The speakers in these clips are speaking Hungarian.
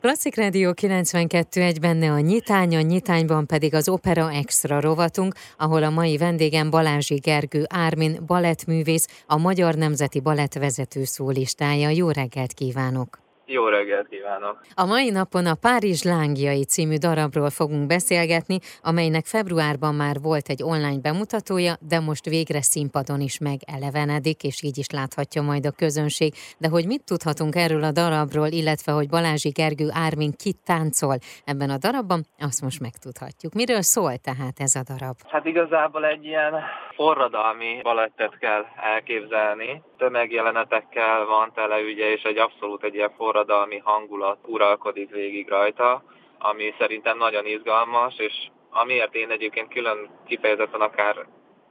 Klasszik Rádió 92 egy benne a nyitány, a nyitányban pedig az Opera Extra rovatunk, ahol a mai vendégem Balázsi Gergő Ármin, balettművész, a Magyar Nemzeti Balett vezető szólistája. Jó reggelt kívánok! Jó reggelt kívánok! A mai napon a Párizs lángjai című darabról fogunk beszélgetni, amelynek februárban már volt egy online bemutatója, de most végre színpadon is megelevenedik, és így is láthatja majd a közönség. De hogy mit tudhatunk erről a darabról, illetve hogy Balázsi Gergő Ármin kit táncol ebben a darabban, azt most megtudhatjuk. Miről szól tehát ez a darab? Hát igazából egy ilyen forradalmi balettet kell elképzelni. Tömegjelenetekkel van tele ugye, és egy abszolút egy ilyen forradalmi hangulat uralkodik végig rajta, ami szerintem nagyon izgalmas, és amiért én egyébként külön kifejezetten akár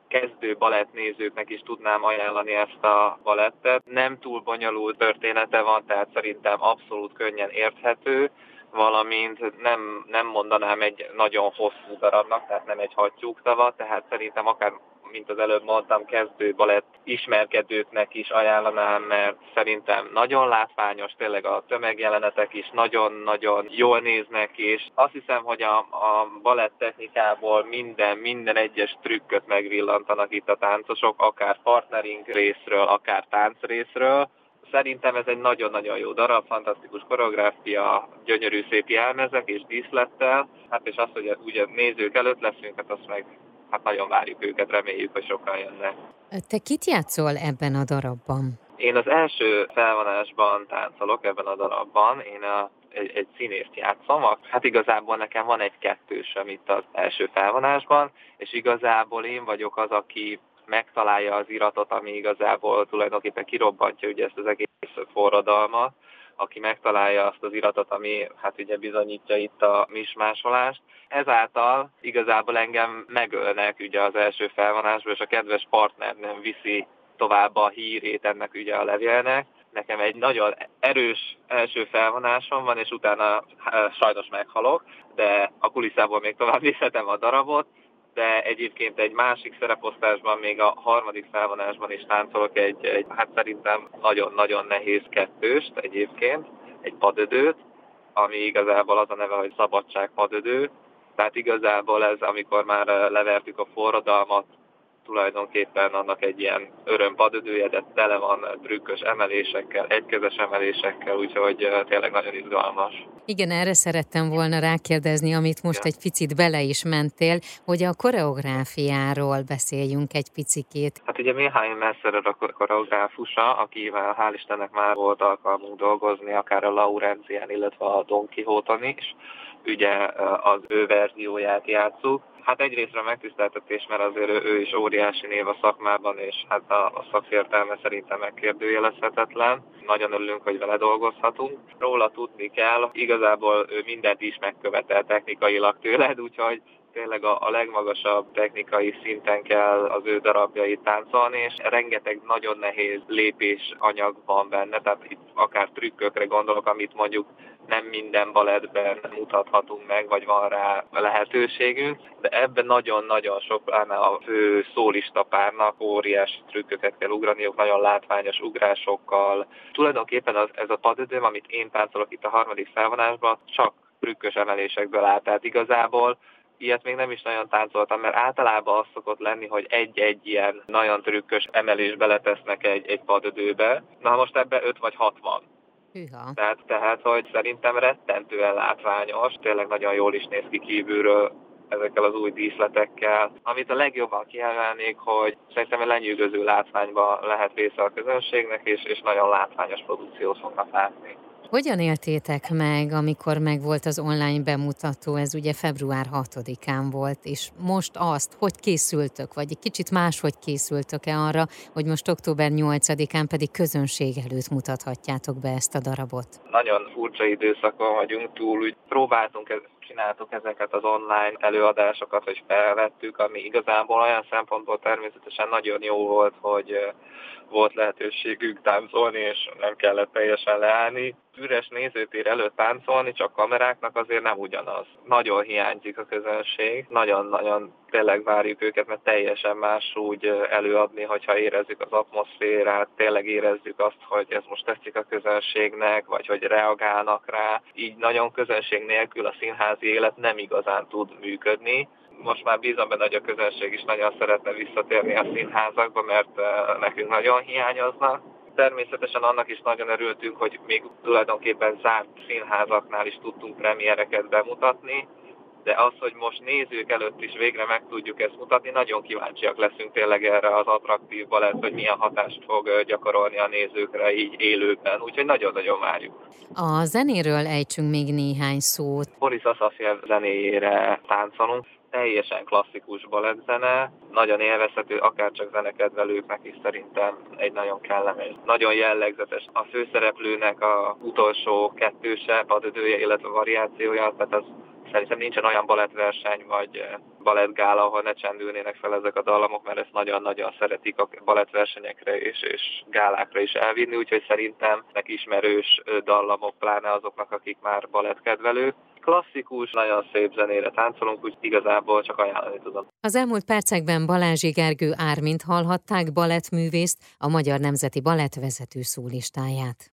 kezdő balettnézőknek is tudnám ajánlani ezt a balettet. Nem túl bonyolult története van, tehát szerintem abszolút könnyen érthető, valamint nem, nem mondanám egy nagyon hosszú darabnak, tehát nem egy hattyúkszava, tehát szerintem akár mint az előbb mondtam, kezdő balett ismerkedőknek is ajánlanám, mert szerintem nagyon látványos, tényleg a tömegjelenetek is nagyon-nagyon jól néznek, és azt hiszem, hogy a, a balett technikából minden, minden egyes trükköt megvillantanak itt a táncosok, akár partnering részről, akár tánc részről, Szerintem ez egy nagyon-nagyon jó darab, fantasztikus koreográfia, gyönyörű szép jelmezek és díszlettel. Hát és az, hogy ugye nézők előtt leszünk, hát azt meg hát nagyon várjuk őket, reméljük, hogy sokan jönnek. Te kit játszol ebben a darabban? Én az első felvonásban táncolok ebben a darabban. Én a egy, egy színészt játszom. Hát igazából nekem van egy kettősöm itt az első felvonásban, és igazából én vagyok az, aki megtalálja az iratot, ami igazából tulajdonképpen kirobbantja ugye ezt az egész forradalmat, aki megtalálja azt az iratot, ami hát ugye bizonyítja itt a mismásolást. Ezáltal igazából engem megölnek ugye az első felvonásból, és a kedves partner nem viszi tovább a hírét ennek ugye a levélnek. Nekem egy nagyon erős első felvonásom van, és utána hát, sajnos meghalok, de a kulisszából még tovább viszhetem a darabot, de egyébként egy másik szereposztásban, még a harmadik felvonásban is táncolok egy, egy hát szerintem nagyon-nagyon nehéz kettőst egyébként, egy padödőt, ami igazából az a neve, hogy szabadság padödő. Tehát igazából ez, amikor már levertük a forradalmat, tulajdonképpen annak egy ilyen örömpadödője, de tele van trükkös emelésekkel, egykezes emelésekkel, úgyhogy tényleg nagyon izgalmas. Igen, erre szerettem volna rákérdezni, amit most Igen. egy picit bele is mentél, hogy a koreográfiáról beszéljünk egy picikét. Hát ugye Mihály Messerer a koreográfusa, akivel hál' Istennek már volt alkalmunk dolgozni, akár a Laurencien, illetve a Don Quixote-on is, ugye az ő verzióját játszuk. Hát egyrésztről megtiszteltetés, mert azért ő is óriási név a szakmában, és hát a, a szakértelme szerintem megkérdőjelezhetetlen. Nagyon örülünk, hogy vele dolgozhatunk. Róla tudni kell, igazából ő mindent is megkövetel technikailag tőled, úgyhogy tényleg a, a legmagasabb technikai szinten kell az ő darabjait táncolni, és rengeteg nagyon nehéz lépés anyag van benne, tehát itt akár trükkökre gondolok, amit mondjuk nem minden balettben mutathatunk meg, vagy van rá lehetőségünk, de ebben nagyon-nagyon sok, pláne a fő szólista párnak óriási trükköket kell ugraniuk, nagyon látványos ugrásokkal. Tulajdonképpen az, ez a padödöm, amit én táncolok itt a harmadik felvonásban, csak trükkös emelésekből áll, tehát igazából ilyet még nem is nagyon táncoltam, mert általában az szokott lenni, hogy egy-egy ilyen nagyon trükkös emelés beletesznek egy, egy padödőbe. Na most ebbe öt vagy hat van. Hűha. Tehát, tehát, hogy szerintem rettentően látványos, tényleg nagyon jól is néz ki kívülről ezekkel az új díszletekkel. Amit a legjobban kiemelnék, hogy szerintem lenyűgöző látványban lehet része a közönségnek, és, és nagyon látványos produkciót fognak látni. Hogyan éltétek meg, amikor megvolt az online bemutató, ez ugye február 6-án volt, és most azt, hogy készültök, vagy egy kicsit máshogy készültök-e arra, hogy most október 8-án pedig közönség előtt mutathatjátok be ezt a darabot? Nagyon furcsa időszakon vagyunk túl, úgy próbáltunk csináltuk ezeket az online előadásokat, hogy felvettük, ami igazából olyan szempontból természetesen nagyon jó volt, hogy volt lehetőségük táncolni, és nem kellett teljesen leállni. Üres nézőtér előtt táncolni, csak kameráknak azért nem ugyanaz. Nagyon hiányzik a közönség, nagyon-nagyon tényleg várjuk őket, mert teljesen más úgy előadni, hogyha érezzük az atmoszférát, tényleg érezzük azt, hogy ez most tetszik a közönségnek, vagy hogy reagálnak rá. Így nagyon közönség nélkül a színházi élet nem igazán tud működni most már bízom benne, hogy a közönség is nagyon szeretne visszatérni a színházakba, mert nekünk nagyon hiányoznak. Természetesen annak is nagyon örültünk, hogy még tulajdonképpen zárt színházaknál is tudtunk premiereket bemutatni, de az, hogy most nézők előtt is végre meg tudjuk ezt mutatni, nagyon kíváncsiak leszünk tényleg erre az attraktív balett, hogy milyen hatást fog gyakorolni a nézőkre így élőben, úgyhogy nagyon-nagyon várjuk. A zenéről ejtsünk még néhány szót. Boris Aszafjev zenéjére táncolunk teljesen klasszikus balettzene, nagyon élvezhető, akár csak zenekedvelőknek is szerintem egy nagyon kellemes, nagyon jellegzetes. A főszereplőnek a utolsó kettőse, padödője, illetve variációja, tehát az Szerintem nincsen olyan balettverseny vagy balettgála, ahol ne csendülnének fel ezek a dallamok, mert ezt nagyon-nagyon szeretik a balettversenyekre és, és gálákra is elvinni, úgyhogy szerintem nek ismerős dallamok, pláne azoknak, akik már balettkedvelők klasszikus, nagyon szép zenére táncolunk, úgy igazából csak ajánlani tudom. Az elmúlt percekben Balázsi Gergő Ármint hallhatták balettművészt, a Magyar Nemzeti Balett vezető szólistáját.